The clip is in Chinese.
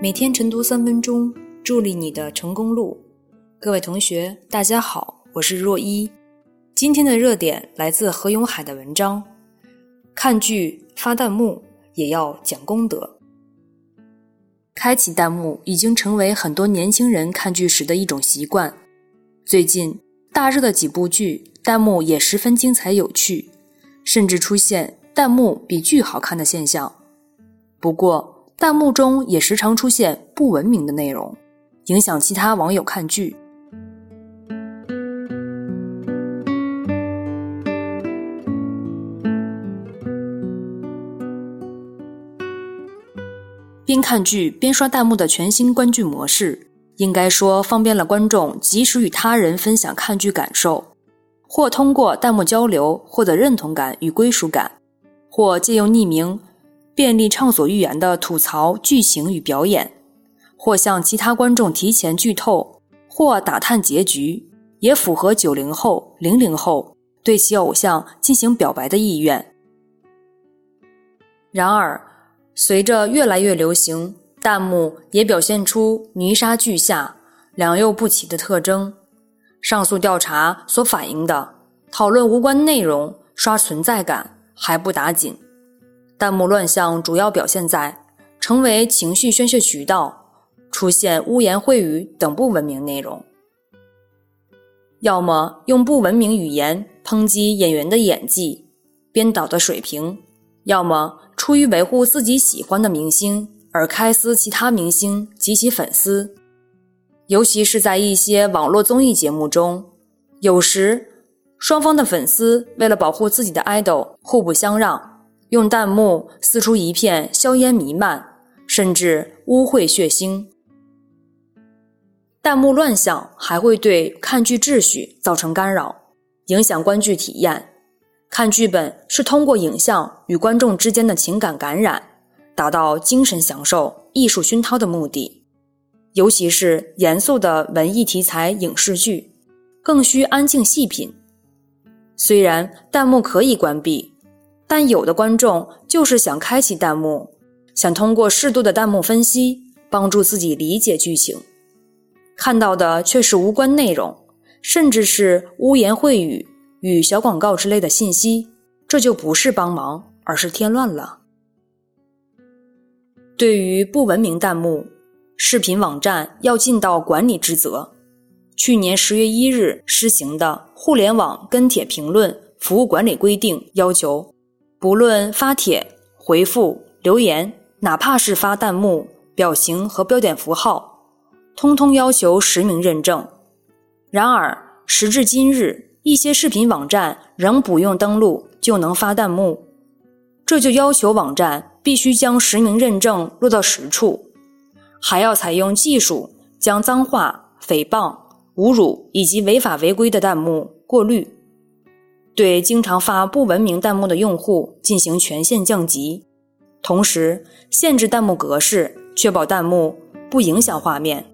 每天晨读三分钟，助力你的成功路。各位同学，大家好，我是若一。今天的热点来自何永海的文章：看剧发弹幕也要讲功德。开启弹幕已经成为很多年轻人看剧时的一种习惯。最近大热的几部剧，弹幕也十分精彩有趣，甚至出现弹幕比剧好看的现象。不过，弹幕中也时常出现不文明的内容，影响其他网友看剧。边看剧边刷弹幕的全新观剧模式，应该说方便了观众及时与他人分享看剧感受，或通过弹幕交流获得认同感与归属感，或借用匿名。便利畅所欲言的吐槽剧情与表演，或向其他观众提前剧透，或打探结局，也符合九零后、零零后对其偶像进行表白的意愿。然而，随着越来越流行，弹幕也表现出泥沙俱下、良莠不齐的特征。上述调查所反映的，讨论无关内容、刷存在感还不打紧。弹幕乱象主要表现在成为情绪宣泄渠道，出现污言秽语等不文明内容；要么用不文明语言抨击演员的演技、编导的水平；要么出于维护自己喜欢的明星而开撕其他明星及其粉丝。尤其是在一些网络综艺节目中，有时双方的粉丝为了保护自己的 idol，互不相让。用弹幕撕出一片硝烟弥漫，甚至污秽血腥。弹幕乱象还会对看剧秩序造成干扰，影响观剧体验。看剧本是通过影像与观众之间的情感感染，达到精神享受、艺术熏陶的目的。尤其是严肃的文艺题材影视剧，更需安静细品。虽然弹幕可以关闭。但有的观众就是想开启弹幕，想通过适度的弹幕分析帮助自己理解剧情，看到的却是无关内容，甚至是污言秽语与小广告之类的信息，这就不是帮忙，而是添乱了。对于不文明弹幕，视频网站要尽到管理职责。去年十月一日施行的《互联网跟帖评论服务管理规定》要求。不论发帖、回复、留言，哪怕是发弹幕、表情和标点符号，通通要求实名认证。然而，时至今日，一些视频网站仍不用登录就能发弹幕，这就要求网站必须将实名认证落到实处，还要采用技术将脏话、诽谤、侮辱以及违法违规的弹幕过滤。对经常发不文明弹幕的用户进行权限降级，同时限制弹幕格式，确保弹幕不影响画面。